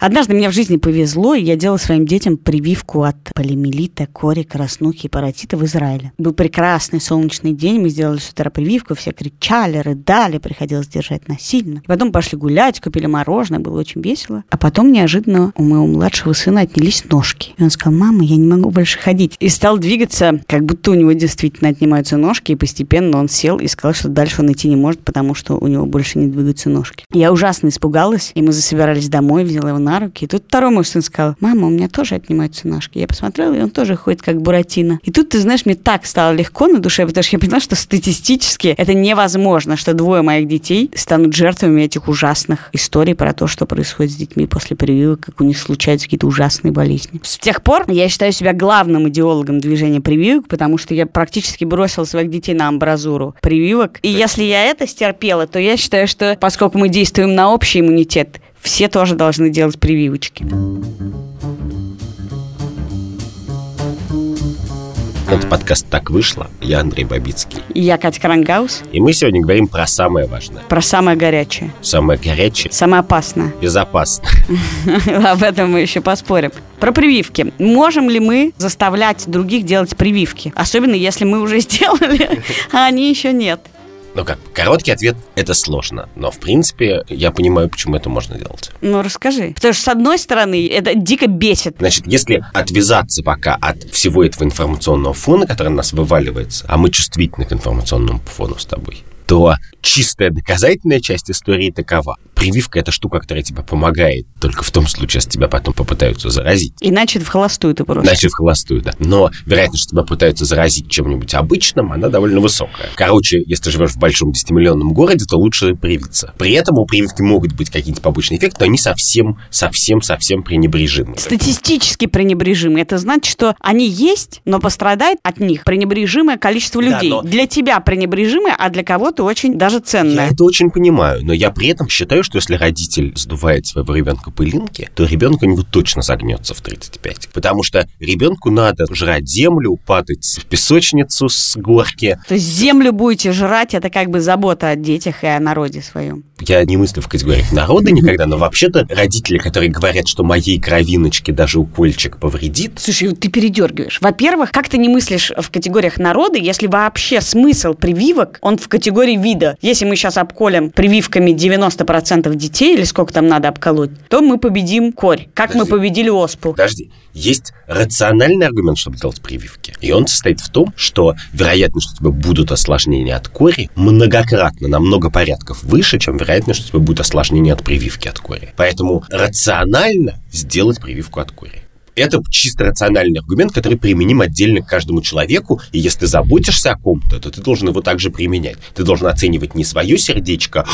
Однажды мне в жизни повезло, и я делала своим детям прививку от полимелита, кори, краснухи и паротита в Израиле. Был прекрасный солнечный день, мы сделали с утра прививку, все кричали, рыдали, приходилось держать насильно. И потом пошли гулять, купили мороженое, было очень весело. А потом неожиданно у моего младшего сына отнялись ножки. И он сказал, мама, я не могу больше ходить. И стал двигаться, как будто у него действительно отнимаются ножки, и постепенно он сел и сказал, что дальше он идти не может, потому что у него больше не двигаются ножки. Я ужасно испугалась, и мы засобирались домой, взяла его на руки. И тут второй мой сын сказал, мама, у меня тоже отнимаются ножки. Я посмотрела, и он тоже ходит как Буратино. И тут, ты знаешь, мне так стало легко на душе, потому что я поняла, что статистически это невозможно, что двое моих детей станут жертвами этих ужасных историй про то, что происходит с детьми после прививок, как у них случаются какие-то ужасные болезни. С тех пор я считаю себя главным идеологом движения прививок, потому что я практически бросила своих детей на амбразуру прививок. И если я это стерпела, то я считаю, что поскольку мы действуем на общий иммунитет, все тоже должны делать прививочки. Это подкаст «Так вышло». Я Андрей Бабицкий. И я Катя Крангаус. И мы сегодня говорим про самое важное. Про самое горячее. Самое горячее. Самое опасное. Безопасно. Об этом мы еще поспорим. Про прививки. Можем ли мы заставлять других делать прививки? Особенно если мы уже сделали, а они еще нет. Ну как, короткий ответ – это сложно. Но, в принципе, я понимаю, почему это можно делать. Ну, расскажи. Потому что, с одной стороны, это дико бесит. Значит, если отвязаться пока от всего этого информационного фона, который на нас вываливается, а мы чувствительны к информационному фону с тобой, то чистая доказательная часть истории такова. Прививка – это штука, которая тебе помогает только в том случае, если тебя потом попытаются заразить. Иначе в холостую ты просто. Иначе в холостую, да. Но вероятность, что тебя пытаются заразить чем-нибудь обычным, она довольно высокая. Короче, если ты живешь в большом 10-миллионном городе, то лучше привиться. При этом у прививки могут быть какие-то побочные эффекты, но они совсем, совсем, совсем пренебрежимы. Статистически пренебрежимы. Это значит, что они есть, но пострадает от них пренебрежимое количество людей. Да, но... Для тебя пренебрежимое, а для кого-то очень даже ценное. Я это очень понимаю, но я при этом считаю, что если родитель сдувает своего ребенка пылинки, то ребенок у него точно загнется в 35. Потому что ребенку надо жрать землю, падать в песочницу с горки. То есть землю будете жрать, это как бы забота о детях и о народе своем. Я не мыслю в категориях народа никогда, но вообще-то родители, которые говорят, что моей кровиночке даже укольчик повредит. Слушай, ты передергиваешь. Во-первых, как ты не мыслишь в категориях народа, если вообще смысл прививок, он в категории вида. Если мы сейчас обколем прививками 90% детей, или сколько там надо обколоть, то мы победим корь. Как Подожди. мы победили оспу. Подожди. Есть рациональный аргумент, чтобы делать прививки. И он состоит в том, что вероятность, что у тебя будут осложнения от кори, многократно, на много порядков выше, чем вероятность, что у тебя будет осложнение от прививки от кори. Поэтому рационально сделать прививку от кори. Это чисто рациональный аргумент, который применим отдельно к каждому человеку. И если ты заботишься о ком-то, то ты должен его также применять. Ты должен оценивать не свое сердечко,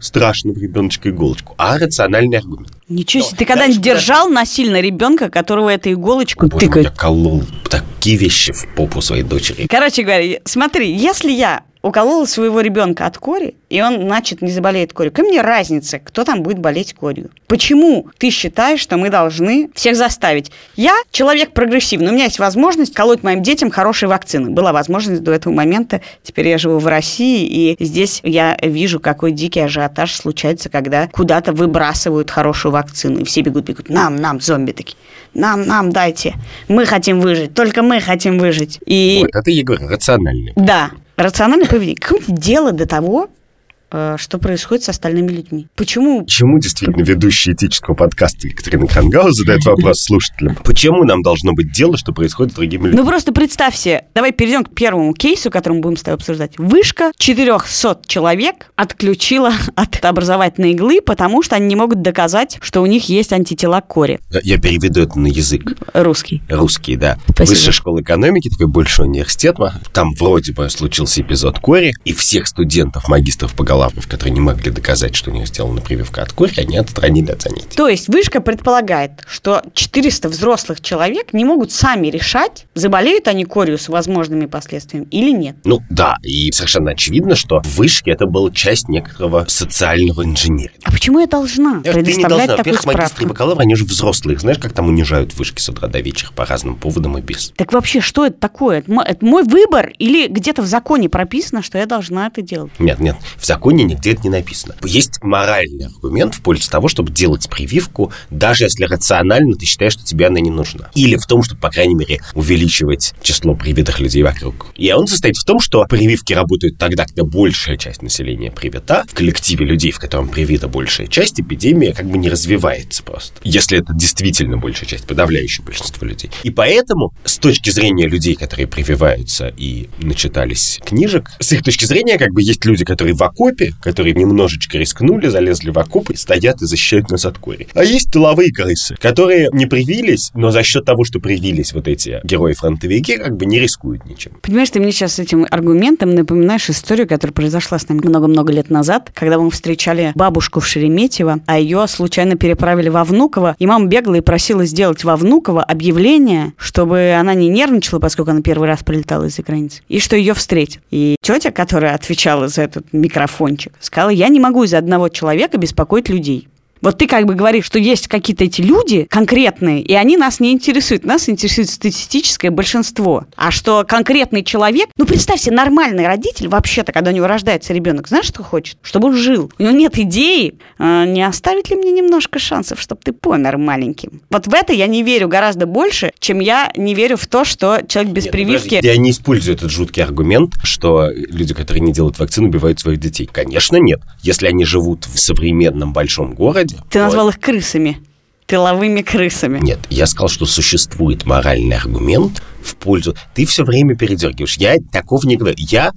страшного ребеночка иголочку, а рациональный аргумент. Ничего себе, ты когда-нибудь держал насильно ребенка, которого эта иголочку тыкает? Я колол такие вещи в попу своей дочери. Короче говоря, смотри, если я уколола своего ребенка от кори, и он, значит, не заболеет корью. Какая мне разница, кто там будет болеть корью? Почему ты считаешь, что мы должны всех заставить? Я человек прогрессивный, у меня есть возможность колоть моим детям хорошие вакцины. Была возможность до этого момента, теперь я живу в России, и здесь я вижу, какой дикий ажиотаж случается, когда куда-то выбрасывают хорошую вакцину, и все бегут, бегут, нам, нам, зомби такие, нам, нам дайте, мы хотим выжить, только мы хотим выжить. И... Вот, это, Егор, рациональный. Да, рациональное поведение. Какое дело до того, что происходит с остальными людьми. Почему? Почему действительно ведущий этического подкаста Екатерина Крангаус задает вопрос слушателям? Почему нам должно быть дело, что происходит с другими людьми? Ну просто представь себе, давай перейдем к первому кейсу, который мы будем с тобой обсуждать. Вышка 400 человек отключила от образовательной иглы, потому что они не могут доказать, что у них есть антитела к коре. Я переведу это на язык. Русский. Русский, да. Спасибо. Высшая школа экономики, такой большой университет. Там вроде бы случился эпизод кори, и всех студентов, магистров по голове бакалавров, которые не могли доказать, что у них сделана прививка от кори, они отстранили от занятий. То есть вышка предполагает, что 400 взрослых человек не могут сами решать, заболеют они корью с возможными последствиями или нет. Ну да, и совершенно очевидно, что в вышке это была часть некоторого социального инженеринга. А почему я должна Ты предоставлять не должна. такую Во-первых, магистры и бакалавры, они же взрослые. Знаешь, как там унижают вышки с утра до вечера по разным поводам и без. Так вообще, что это такое? Это мой выбор или где-то в законе прописано, что я должна это делать? Нет, нет. В законе законе нигде это не написано. Есть моральный аргумент в пользу того, чтобы делать прививку, даже если рационально ты считаешь, что тебе она не нужна. Или в том, чтобы, по крайней мере, увеличивать число привитых людей вокруг. И он состоит в том, что прививки работают тогда, когда большая часть населения привита. В коллективе людей, в котором привита большая часть, эпидемия как бы не развивается просто. Если это действительно большая часть, подавляющее большинство людей. И поэтому, с точки зрения людей, которые прививаются и начитались книжек, с их точки зрения, как бы есть люди, которые в окопе, которые немножечко рискнули, залезли в окоп и стоят и защищают нас от кори. А есть тыловые крысы, которые не привились, но за счет того, что привились вот эти герои-фронтовики, как бы не рискуют ничем. Понимаешь, ты мне сейчас этим аргументом напоминаешь историю, которая произошла с нами много-много лет назад, когда мы встречали бабушку в Шереметьево, а ее случайно переправили во Внуково, и мама бегала и просила сделать во Внуково объявление, чтобы она не нервничала, поскольку она первый раз прилетала из-за границы, и что ее встретят. И тетя, которая отвечала за этот микрофончик, сказала, я не могу из-за одного человека беспокоить людей. Вот ты как бы говоришь, что есть какие-то эти люди конкретные, и они нас не интересуют. Нас интересует статистическое большинство. А что конкретный человек... Ну, представь себе, нормальный родитель вообще-то, когда у него рождается ребенок, знаешь, что хочет? Чтобы он жил. У него нет идеи, э, не оставить ли мне немножко шансов, чтобы ты помер маленьким. Вот в это я не верю гораздо больше, чем я не верю в то, что человек без нет, ну, прививки... Я не использую этот жуткий аргумент, что люди, которые не делают вакцину, убивают своих детей. Конечно, нет. Если они живут в современном большом городе, ты назвал их крысами. Тыловыми крысами. Нет, я сказал, что существует моральный аргумент в пользу. Ты все время передергиваешь. Я такого не говорю. Я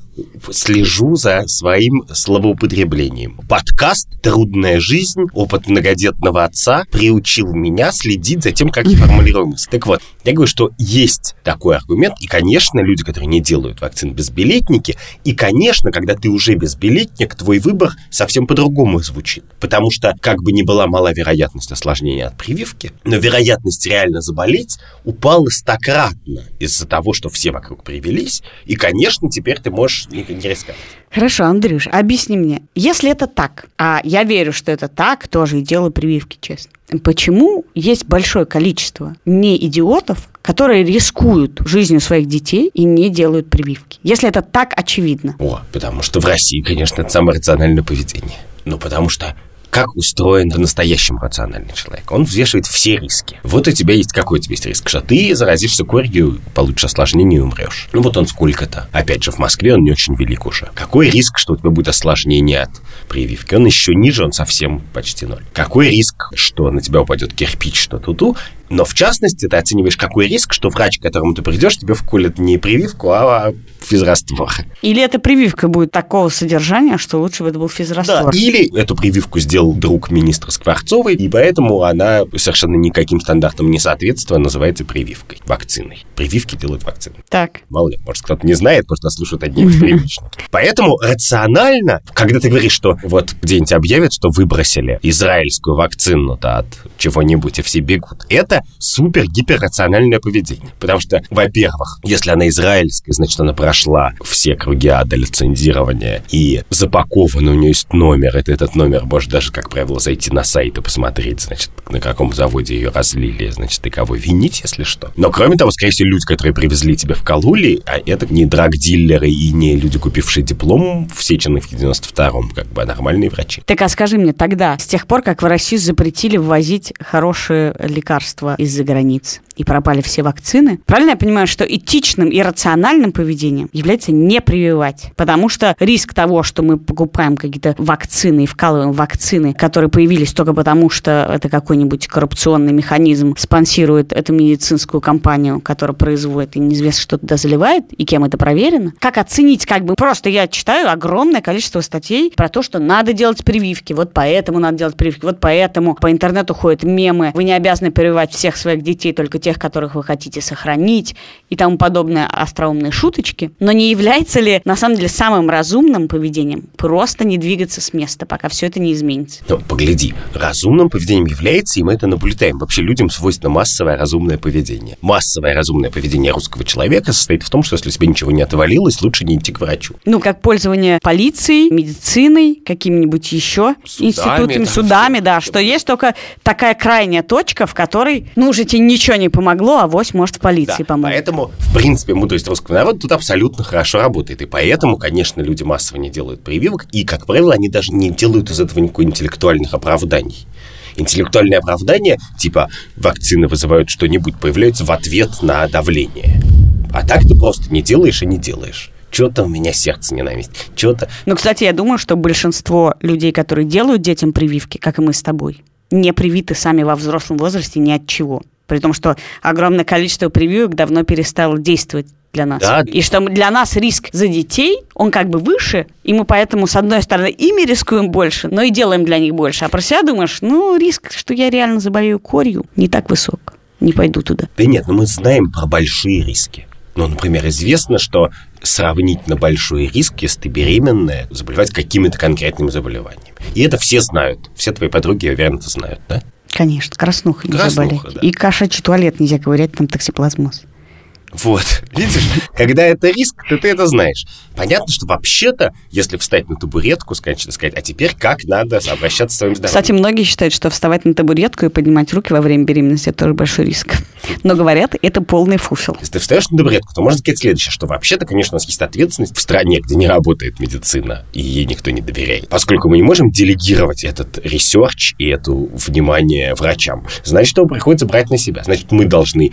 слежу за своим словоупотреблением. Подкаст «Трудная жизнь. Опыт многодетного отца» приучил меня следить за тем, как я формулирую мысль. Так вот, я говорю, что есть такой аргумент, и, конечно, люди, которые не делают вакцин безбилетники, и, конечно, когда ты уже безбилетник, твой выбор совсем по-другому звучит. Потому что, как бы ни была мала вероятность осложнения от прививки, но вероятность реально заболеть упала стократно из-за того, что все вокруг привелись, и, конечно, теперь ты можешь не, не рисковать. Хорошо, Андрюш, объясни мне, если это так, а я верю, что это так, тоже и делаю прививки, честно, почему есть большое количество не идиотов, которые рискуют жизнью своих детей и не делают прививки, если это так очевидно? О, потому что в России, конечно, это самое рациональное поведение. Ну, потому что как устроен по-настоящему рациональный человек. Он взвешивает все риски. Вот у тебя есть какой у тебя есть риск, что ты заразишься корью, получишь осложнение и умрешь. Ну вот он сколько-то. Опять же, в Москве он не очень велик уже. Какой риск, что у тебя будет осложнение от прививки? Он еще ниже, он совсем почти ноль. Какой риск, что на тебя упадет кирпич, что туту? Но в частности, ты оцениваешь, какой риск, что врач, к которому ты придешь, тебе вколет не прививку, а физраствор. Или эта прививка будет такого содержания, что лучше бы это был физраствор. Да, или эту прививку сделал друг министра Скворцовой, и поэтому она совершенно никаким стандартам не соответствует, называется прививкой, вакциной. Прививки делают вакцины. Так. Мало ли, может, кто-то не знает, может, нас слушают одни из. Поэтому рационально, когда ты говоришь, что вот где-нибудь объявят, что выбросили израильскую вакцину-то от чего-нибудь, и все бегут, это супер-гиперрациональное поведение. Потому что, во-первых, если она израильская, значит, она прошла все круги ада лицензирования и запакована, у нее есть номер, это этот номер может даже, как правило, зайти на сайт и посмотреть, значит, на каком заводе ее разлили, значит, и кого винить, если что. Но, кроме того, скорее всего, люди, которые привезли тебя в Калули, а это не драг-дилеры и не люди, купившие диплом в Сеченовке в 92-м, как бы, а нормальные врачи. Так, а скажи мне, тогда, с тех пор, как в Россию запретили ввозить хорошие лекарства из-за границ, и пропали все вакцины, правильно я понимаю, что этичным и рациональным поведением является не прививать? Потому что риск того, что мы покупаем какие-то вакцины и вкалываем вакцины, которые появились только потому, что это какой-нибудь коррупционный механизм спонсирует эту медицинскую компанию, которая производит, и неизвестно, что туда заливает, и кем это проверено. Как оценить, как бы, просто я читаю огромное количество статей про то, что надо делать прививки, вот поэтому надо делать прививки, вот поэтому по интернету ходят мемы, вы не обязаны прививать всех своих детей, только тех, которых вы хотите сохранить и тому подобное остроумные шуточки. Но не является ли на самом деле самым разумным поведением просто не двигаться с места, пока все это не изменится? Ну, погляди, разумным поведением является, и мы это наблюдаем. Вообще людям свойственно массовое разумное поведение. Массовое разумное поведение русского человека состоит в том, что если у тебя ничего не отвалилось, лучше не идти к врачу. Ну, как пользование полицией, медициной, какими-нибудь еще судами, институтами, да, судами, да, что есть только такая крайняя точка, в которой, ну, уже тебе ничего не помогло, а вось может в полиции Да, помочь. поэтому, в принципе, мудрость русского народа тут абсолютно хорошо работает. И поэтому, конечно, люди массово не делают прививок. И, как правило, они даже не делают из этого никакой интеллектуальных оправданий. Интеллектуальные оправдания, типа вакцины вызывают что-нибудь, появляются в ответ на давление. А так ты просто не делаешь и не делаешь. Что-то у меня сердце ненависть. Что-то... Ну, кстати, я думаю, что большинство людей, которые делают детям прививки, как и мы с тобой, не привиты сами во взрослом возрасте ни от чего. При том, что огромное количество прививок давно перестало действовать для нас. Да. И что для нас риск за детей, он как бы выше, и мы поэтому, с одной стороны, ими рискуем больше, но и делаем для них больше. А про себя думаешь, ну, риск, что я реально заболею корью, не так высок. Не пойду туда. Да нет, но мы знаем про большие риски. Ну, например, известно, что сравнительно большой риск, если ты беременная, заболевать какими-то конкретными заболеваниями. И это все знают. Все твои подруги, я уверен, это знают, да? Конечно, краснуха нельзя Краснуха, болеть. да. И кошачий туалет нельзя ковырять, там токсиплазмоз. Вот, видишь, когда это риск, то ты это знаешь. Понятно, что вообще-то, если встать на табуретку, сказать, сказать, а теперь как надо обращаться с своим здоровьем? Кстати, многие считают, что вставать на табуретку и поднимать руки во время беременности – это тоже большой риск. Но говорят, это полный фуфел. Если ты встаешь на табуретку, то можно сказать следующее, что вообще-то, конечно, у нас есть ответственность в стране, где не работает медицина, и ей никто не доверяет. Поскольку мы не можем делегировать этот research и это внимание врачам, значит, его приходится брать на себя. Значит, мы должны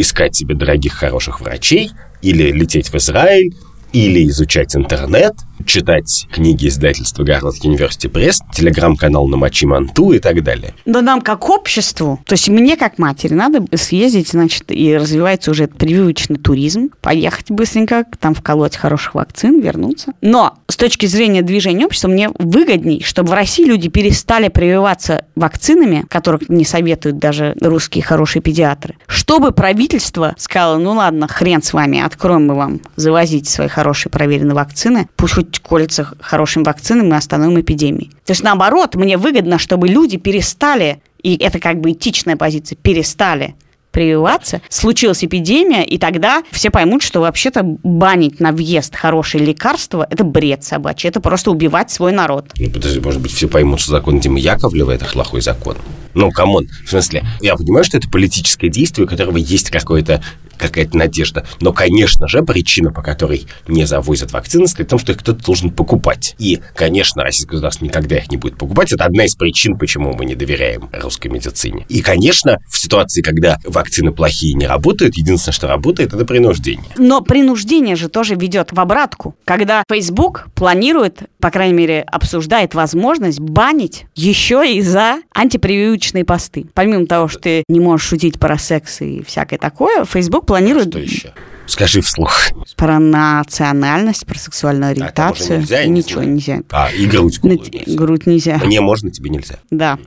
искать себе дорогих, хороших врачей, или лететь в Израиль, или изучать интернет, читать книги издательства Гарвард University Press, телеграм-канал на Мачи Манту и так далее. Но нам как обществу, то есть мне как матери надо съездить, значит, и развивается уже прививочный туризм, поехать быстренько, там вколоть хороших вакцин, вернуться. Но с точки зрения движения общества мне выгодней, чтобы в России люди перестали прививаться вакцинами, которых не советуют даже русские хорошие педиатры, чтобы правительство сказало, ну ладно, хрен с вами, откроем мы вам, завозите свои хорошие проверенные вакцины, пусть хоть колется хорошими вакцинами, мы остановим эпидемии. То есть наоборот, мне выгодно, чтобы люди перестали, и это как бы этичная позиция, перестали прививаться, случилась эпидемия, и тогда все поймут, что вообще-то банить на въезд хорошие лекарства – это бред собачий, это просто убивать свой народ. Ну, подожди, может быть, все поймут, что закон Димы Яковлева – это плохой закон. Ну, come on, в смысле, я понимаю, что это политическое действие, у которого есть какое-то какая-то надежда. Но, конечно же, причина, по которой не завозят вакцины, стоит в том, что их кто-то должен покупать. И, конечно, российское государство никогда их не будет покупать. Это одна из причин, почему мы не доверяем русской медицине. И, конечно, в ситуации, когда вакцины плохие не работают, единственное, что работает, это принуждение. Но принуждение же тоже ведет в обратку. Когда Facebook планирует, по крайней мере, обсуждает возможность банить еще и за антипрививочные посты. Помимо того, что ты не можешь шутить про секс и всякое такое, Facebook планирует Что еще? Скажи вслух. про национальность, про сексуальную А, ориентацию. нельзя, я не Ничего знаю. нельзя. А, и грудь На- нельзя. грудь нельзя. Мне можно, тебе нельзя. Да.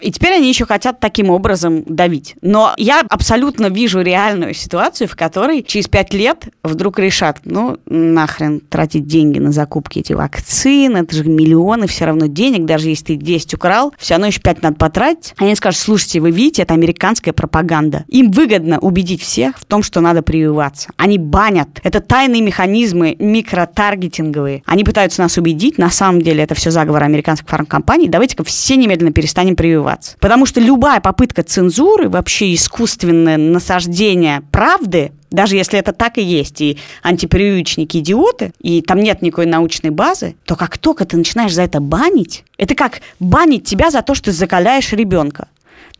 И теперь они еще хотят таким образом давить. Но я абсолютно вижу реальную ситуацию, в которой через пять лет вдруг решат, ну, нахрен тратить деньги на закупки этих вакцин, это же миллионы все равно денег, даже если ты 10 украл, все равно еще 5 надо потратить. Они скажут, слушайте, вы видите, это американская пропаганда. Им выгодно убедить всех в том, что надо прививаться. Они банят. Это тайные механизмы микротаргетинговые. Они пытаются нас убедить, на самом деле это все заговор американских фармкомпаний, давайте-ка все немедленно перестанем прививаться. Потому что любая попытка цензуры, вообще искусственное насаждение правды, даже если это так и есть, и антипрививочники идиоты, и там нет никакой научной базы, то как только ты начинаешь за это банить, это как банить тебя за то, что ты закаляешь ребенка.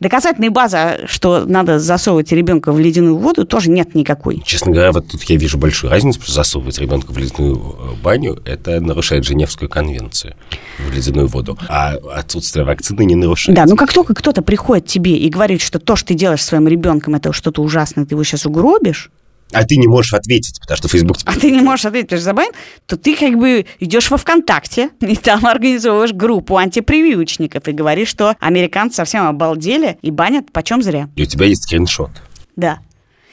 Доказательной базы, что надо засовывать ребенка в ледяную воду, тоже нет никакой. Честно говоря, вот тут я вижу большую разницу, потому что засовывать ребенка в ледяную э, баню – это нарушает Женевскую конвенцию в ледяную воду. А отсутствие вакцины не нарушает. Да, ну как только кто-то приходит к тебе и говорит, что то, что ты делаешь своим ребенком, это что-то ужасное, ты его сейчас угробишь, А ты не можешь ответить, потому что Facebook... а ты не можешь ответить, потому что забанен, то ты как бы идешь во ВКонтакте и там организовываешь группу антипрививочников и говоришь, что американцы совсем обалдели и банят почем зря. И у тебя есть скриншот. Да.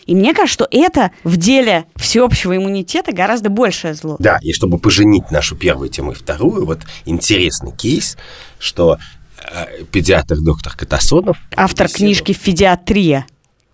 И мне кажется, что это в деле всеобщего иммунитета гораздо большее зло. Да, и чтобы поженить нашу первую тему и вторую, вот интересный кейс, что э, педиатр доктор Катасонов... Автор книжки «Федиатрия».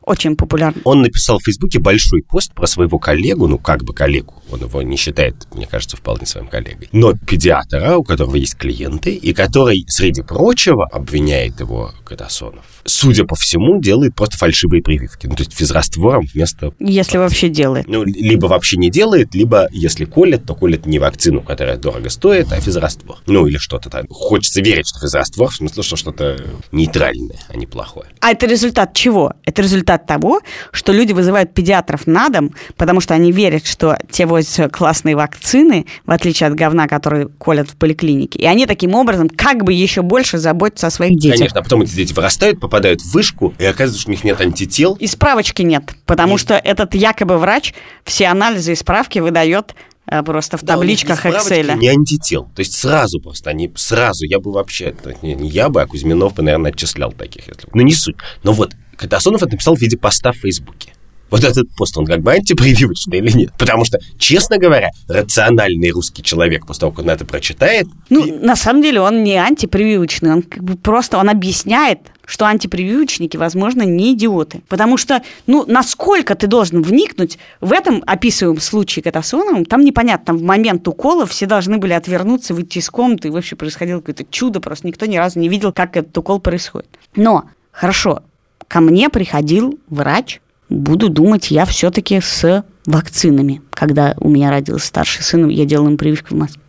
Очень популярно. Он написал в Фейсбуке большой пост про своего коллегу, ну, как бы коллегу, он его не считает, мне кажется, вполне своим коллегой, но педиатра, у которого есть клиенты, и который, среди прочего, обвиняет его Катасонов. Судя по всему, делает просто фальшивые прививки. Ну, то есть физраствором вместо... Если вообще делает. Ну, либо вообще не делает, либо, если колет, то колет не вакцину, которая дорого стоит, а физраствор. Ну, или что-то там. Хочется верить, что физраствор, в смысле, что что-то нейтральное, а не плохое. А это результат чего? Это результат того, что люди вызывают педиатров на дом, потому что они верят, что те возят классные вакцины, в отличие от говна, которые колят в поликлинике. И они таким образом как бы еще больше заботятся о своих детях. Конечно, а потом эти дети вырастают, попадают в вышку, и оказывается, что у них нет антител. И справочки нет, потому нет. что этот якобы врач все анализы и справки выдает э, просто в да, табличках Excel. Не антител. То есть сразу просто, они сразу, я бы вообще, не, не я бы, а Кузьминов бы, наверное, отчислял таких. Если... Ну, не суть. Но вот, Катасонов это написал в виде поста в Фейсбуке вот этот пост, он как бы антипрививочный или нет? Потому что, честно говоря, рациональный русский человек после того, как он это прочитает... Ну, и... на самом деле он не антипрививочный, он как бы просто, он объясняет, что антипрививочники, возможно, не идиоты. Потому что, ну, насколько ты должен вникнуть в этом описываемом случае катасоновом, там непонятно, там в момент укола все должны были отвернуться, выйти из комнаты, и вообще происходило какое-то чудо, просто никто ни разу не видел, как этот укол происходит. Но, хорошо, ко мне приходил врач, буду думать я все-таки с вакцинами. Когда у меня родился старший сын, я делала им прививку в Москве.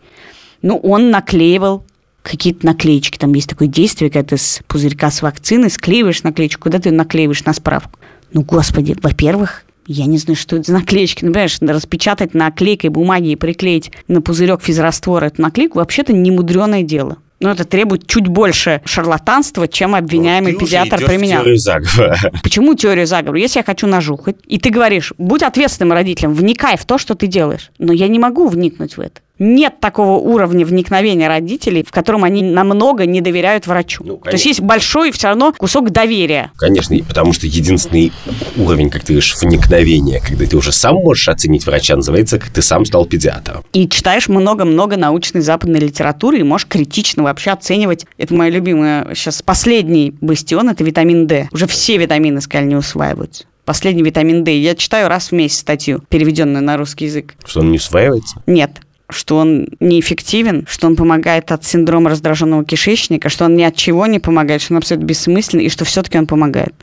Ну, он наклеивал какие-то наклеечки. Там есть такое действие, когда ты с пузырька с вакциной склеиваешь наклеечку, куда ты наклеиваешь на справку. Ну, господи, во-первых, я не знаю, что это за наклеечки. Ну, понимаешь, распечатать наклейкой бумаги и приклеить на пузырек физраствора эту наклейку вообще-то не мудреное дело. Но это требует чуть больше шарлатанства, чем обвиняемый ну, педиатр применял. теорию заговора. Почему теорию заговора? Если я хочу нажухать, и ты говоришь, будь ответственным родителем, вникай в то, что ты делаешь. Но я не могу вникнуть в это нет такого уровня вникновения родителей, в котором они намного не доверяют врачу. Ну, То есть есть большой все равно кусок доверия. Конечно, потому что единственный уровень, как ты говоришь, вникновения, когда ты уже сам можешь оценить врача, называется, как ты сам стал педиатром. И читаешь много-много научной западной литературы и можешь критично вообще оценивать. Это мое любимое сейчас последний бастион, это витамин D. Уже все витамины, сказали, не усваиваются последний витамин D. Я читаю раз в месяц статью, переведенную на русский язык. Что он не усваивается? Нет что он неэффективен, что он помогает от синдрома раздраженного кишечника, что он ни от чего не помогает, что он абсолютно бессмысленный, и что все-таки он помогает.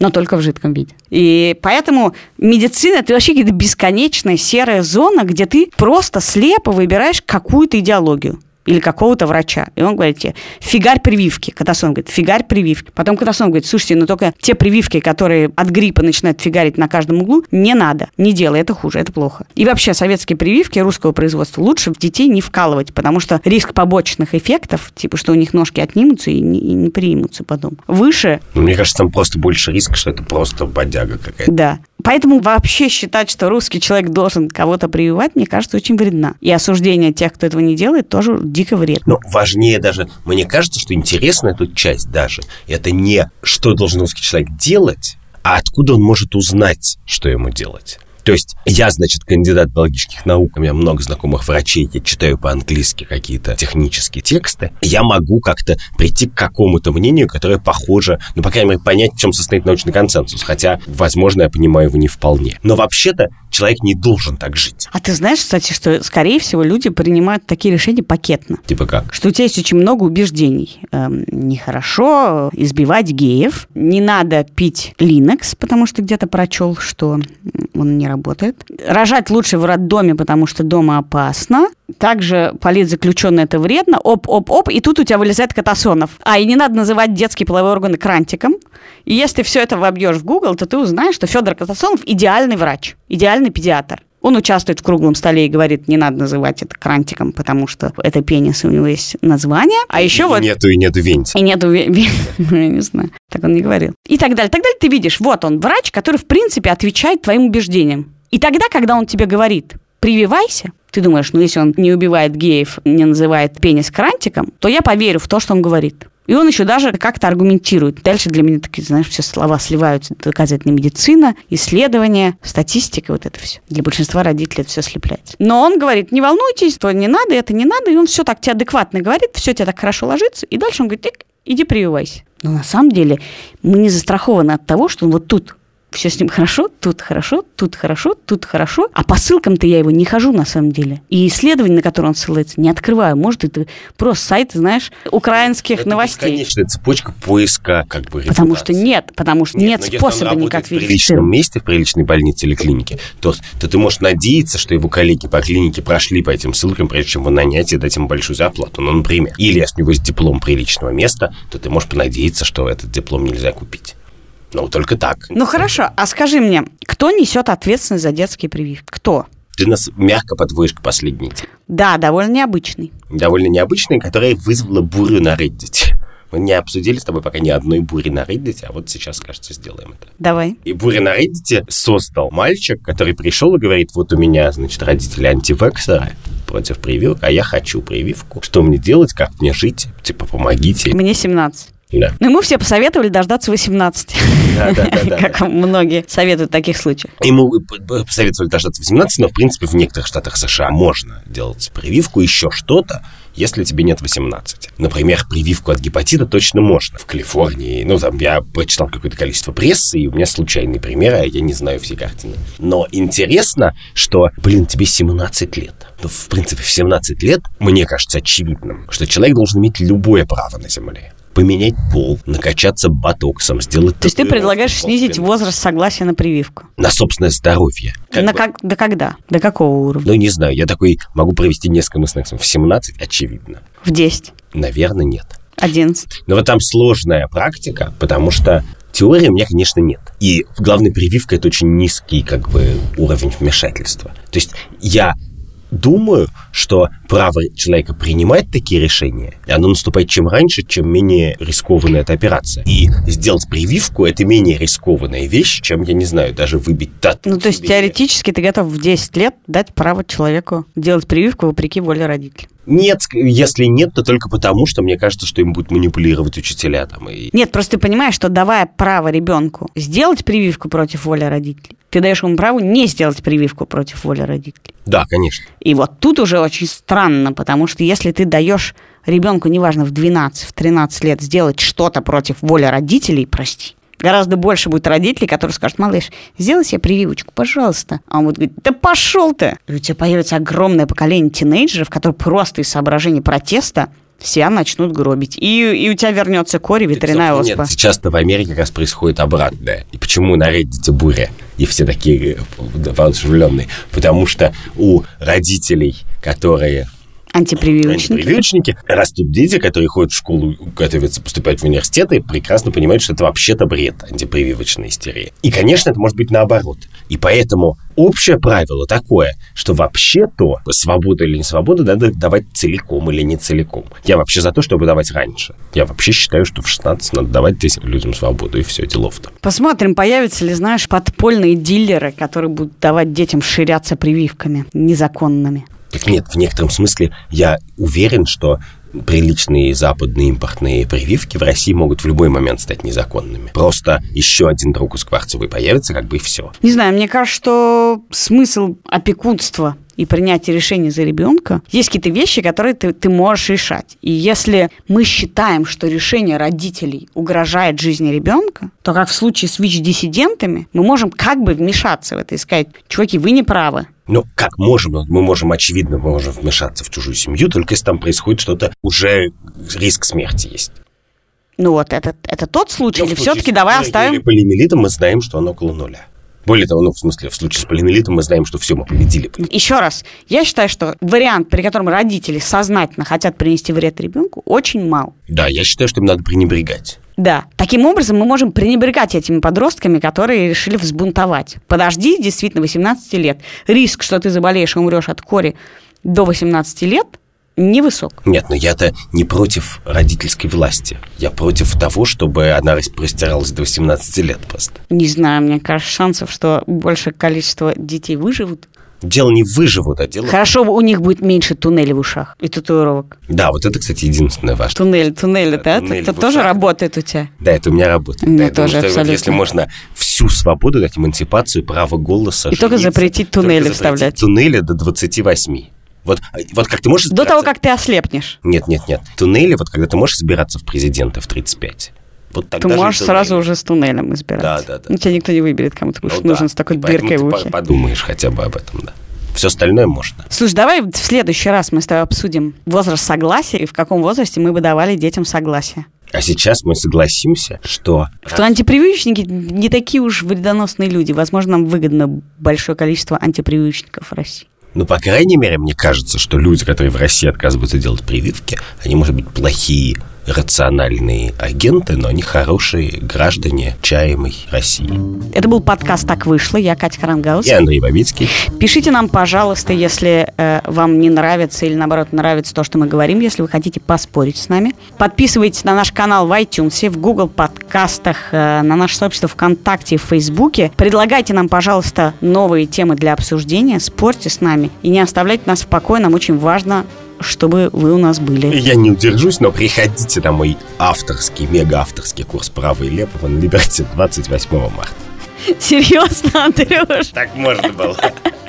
Но только в жидком виде. И поэтому медицина – это вообще какая-то бесконечная серая зона, где ты просто слепо выбираешь какую-то идеологию или какого-то врача. И он говорит тебе, фигарь прививки. Катасон говорит, фигарь прививки. Потом Катасон говорит, слушайте, но только те прививки, которые от гриппа начинают фигарить на каждом углу, не надо, не делай, это хуже, это плохо. И вообще советские прививки русского производства лучше в детей не вкалывать, потому что риск побочных эффектов, типа, что у них ножки отнимутся и не, и не примутся потом, выше. Ну, мне кажется, там просто больше риск, что это просто бодяга какая-то. Да. Поэтому вообще считать, что русский человек должен кого-то прививать, мне кажется, очень вредно. И осуждение тех, кто этого не делает, тоже дико вредно. Но важнее даже, мне кажется, что интересная тут часть даже, это не что должен русский человек делать, а откуда он может узнать, что ему делать. То есть я, значит, кандидат биологических наук, у меня много знакомых врачей, я читаю по-английски какие-то технические тексты, я могу как-то прийти к какому-то мнению, которое похоже, ну, по крайней мере, понять, в чем состоит научный консенсус, хотя, возможно, я понимаю его не вполне. Но вообще-то человек не должен так жить. А ты знаешь, кстати, что, скорее всего, люди принимают такие решения пакетно. Типа как? Что у тебя есть очень много убеждений. Эм, нехорошо избивать геев, не надо пить Linux, потому что где-то прочел, что он не работает. Рожать лучше в роддоме, потому что дома опасно. Также политзаключенный это вредно. Оп-оп-оп, и тут у тебя вылезает Катасонов. А, и не надо называть детские половые органы крантиком. И если все это вобьешь в Google, то ты узнаешь, что Федор Катасонов идеальный врач, идеальный педиатр. Он участвует в круглом столе и говорит, не надо называть это крантиком, потому что это пенис, и у него есть название. А еще и вот... Нету и нету венти. И нету венти. Я не знаю. Так он не говорил. И так далее. Так далее ты видишь, вот он, врач, который, в принципе, отвечает твоим убеждениям. И тогда, когда он тебе говорит, прививайся, ты думаешь, ну, если он не убивает геев, не называет пенис крантиком, то я поверю в то, что он говорит. И он еще даже как-то аргументирует. Дальше для меня такие, знаешь, все слова сливаются. Доказательная медицина, исследования, статистика, вот это все. Для большинства родителей это все слепляется. Но он говорит, не волнуйтесь, то не надо, это не надо. И он все так тебе адекватно говорит, все тебе так хорошо ложится. И дальше он говорит, иди прививайся. Но на самом деле мы не застрахованы от того, что он вот тут все с ним хорошо, тут хорошо, тут хорошо, тут хорошо, а по ссылкам-то я его не хожу на самом деле. И исследование, на которое он ссылается, не открываю. Может, это просто сайт, знаешь, украинских Это новостей. бесконечная цепочка поиска как бы Потому что репутации. нет, потому что нет, он способа никак работает в приличном верифицировать. месте, в приличной больнице или клинике, то, то ты можешь надеяться, что его коллеги по клинике прошли по этим ссылкам, прежде чем его нанять и дать ему большую зарплату. Ну, например. Или если у него есть диплом приличного места, то ты можешь понадеяться, что этот диплом нельзя купить. Ну, только так. Ну хорошо, а скажи мне, кто несет ответственность за детские прививки? Кто? Ты нас мягко подводишь к последней. Да, довольно необычный. Довольно необычной, которая вызвала бурю на Reddit. Мы не обсудили с тобой пока ни одной бури на Reddit, а вот сейчас, кажется, сделаем это. Давай. И буря на Reddit создал мальчик, который пришел и говорит, вот у меня, значит, родители антивексеры против прививок, а я хочу прививку. Что мне делать, как мне жить? Типа, помогите. Мне 17. Да. Ну и мы все посоветовали дождаться 18. Да, да, да, да. Как многие советуют в таких случаях. Ему посоветовали дождаться 18, но, в принципе, в некоторых штатах США можно делать прививку, еще что-то, если тебе нет 18. Например, прививку от гепатита точно можно. В Калифорнии, ну, там, я прочитал какое-то количество прессы, и у меня случайные примеры, а я не знаю все картины. Но интересно, что, блин, тебе 17 лет. Ну, в принципе, в 17 лет, мне кажется очевидным, что человек должен иметь любое право на Земле. Поменять пол, накачаться ботоксом, сделать... То есть ты предлагаешь снизить возраст согласия на прививку? На собственное здоровье. Как На бы. как, до когда? До какого уровня? Ну, не знаю, я такой могу провести несколько мыслей. В 17, очевидно. В 10, Наверное, нет. 11. Но вот там сложная практика, потому что теории у меня, конечно, нет. И главная прививка – это очень низкий как бы уровень вмешательства. То есть я думаю, что право человека принимать такие решения, оно наступает чем раньше, чем менее рискованная эта операция. И сделать прививку – это менее рискованная вещь, чем, я не знаю, даже выбить тату. Ну, то есть теоретически ты готов в 10 лет дать право человеку делать прививку вопреки воле родителей. Нет, если нет, то только потому, что мне кажется, что им будут манипулировать учителя там. И... Нет, просто ты понимаешь, что давая право ребенку сделать прививку против воли родителей, ты даешь ему право не сделать прививку против воли родителей. Да, конечно. И вот тут уже очень странно, потому что если ты даешь ребенку, неважно, в 12, в 13 лет сделать что-то против воли родителей, прости, гораздо больше будет родителей, которые скажут, малыш, сделай себе прививочку, пожалуйста. А он будет говорить, да пошел ты! И у тебя появится огромное поколение тинейджеров, которые просто из соображений протеста себя начнут гробить. И, и у тебя вернется кори, ветряная Так, оспа. Нет, сейчас-то в Америке как раз происходит обратное. И почему на Reddit буря? И все такие э, воодушевленные. Потому что у родителей, которые Антипрививочники. антипрививочники, растут дети, которые ходят в школу, готовятся поступать в университеты, и прекрасно понимают, что это вообще-то бред, антипрививочная истерия. И, конечно, это может быть наоборот. И поэтому общее правило такое, что вообще-то свободу или не свободу надо давать целиком или не целиком. Я вообще за то, чтобы давать раньше. Я вообще считаю, что в 16 надо давать людям свободу, и все, делов-то. Посмотрим, появятся ли, знаешь, подпольные дилеры, которые будут давать детям ширяться прививками незаконными. Так нет, в некотором смысле я уверен, что приличные западные импортные прививки в России могут в любой момент стать незаконными. Просто еще один друг из Кварцевой появится, как бы и все. Не знаю, мне кажется, что смысл опекунства и принятия решений за ребенка, есть какие-то вещи, которые ты, ты можешь решать. И если мы считаем, что решение родителей угрожает жизни ребенка, то как в случае с ВИЧ-диссидентами, мы можем как бы вмешаться в это и сказать, чуваки, вы не правы. Ну, как можем? Ну, Мы можем, очевидно, мы можем вмешаться в чужую семью, только если там происходит что-то, уже риск смерти есть. Ну вот, это, это тот случай, Но или в случае все-таки давай Или оставим... полиомиелитом мы знаем, что оно около нуля. Более того, ну, в смысле, в случае с полиомиелитом мы знаем, что все, мы победили. Еще раз, я считаю, что вариант, при котором родители сознательно хотят принести вред ребенку, очень мал. Да, я считаю, что им надо пренебрегать. Да. Таким образом, мы можем пренебрегать этими подростками, которые решили взбунтовать. Подожди, действительно, 18 лет. Риск, что ты заболеешь и умрешь от кори до 18 лет, невысок. Нет, но я-то не против родительской власти. Я против того, чтобы она простиралась до 18 лет просто. Не знаю, мне кажется, шансов, что большее количество детей выживут. Дело не выживут, а дело... Хорошо, у них будет меньше туннелей в ушах и татуировок. Да, вот это, кстати, единственное важное. Туннель, туннели, да? туннели Это в тоже ушах. работает у тебя? Да, это у меня работает. Ну, да, тоже думаю, вот абсолютно. Если можно всю свободу дать, эмансипацию, право голоса, И только жениться, запретить только туннели запретить вставлять. Туннели до 28. Вот, вот как ты можешь До того, избираться- как ты ослепнешь. Нет, нет, нет. Туннели, вот когда ты можешь избираться в президенты в 35. Вот Ты тогда же можешь сразу уже с туннелем избирать. Да, да, да. Ну, тебя никто не выберет, кому ты Ну будешь да. нужен с такой И дыркой в ты ухе. по- подумаешь хотя бы об этом, да. Все остальное можно. Слушай, давай в следующий раз мы с тобой обсудим возраст согласия и в каком возрасте мы бы давали детям согласие. А сейчас мы согласимся, что... Что антипрививочники не такие уж вредоносные люди. Возможно, нам выгодно большое количество антипрививочников в России. Ну, по крайней мере, мне кажется, что люди, которые в России отказываются делать прививки, они, может быть, плохие рациональные агенты, но они хорошие граждане чаемой России. Это был подкаст «Так вышло». Я Катя Харангаус. Я Андрей Бабицкий. Пишите нам, пожалуйста, если э, вам не нравится или, наоборот, нравится то, что мы говорим, если вы хотите поспорить с нами. Подписывайтесь на наш канал в iTunes, в Google подкастах, э, на наше сообщество ВКонтакте и в Фейсбуке. Предлагайте нам, пожалуйста, новые темы для обсуждения, спорьте с нами и не оставляйте нас в покое. Нам очень важно, чтобы вы у нас были. Я не удержусь, но приходите на мой авторский, мега-авторский курс «Право и лево» на Либерте 28 марта. Серьезно, Андрюш? Так можно было.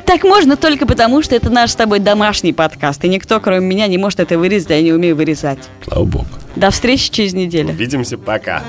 Так можно только потому, что это наш с тобой домашний подкаст, и никто, кроме меня, не может это вырезать, я не умею вырезать. Слава богу. До встречи через неделю. Увидимся, пока.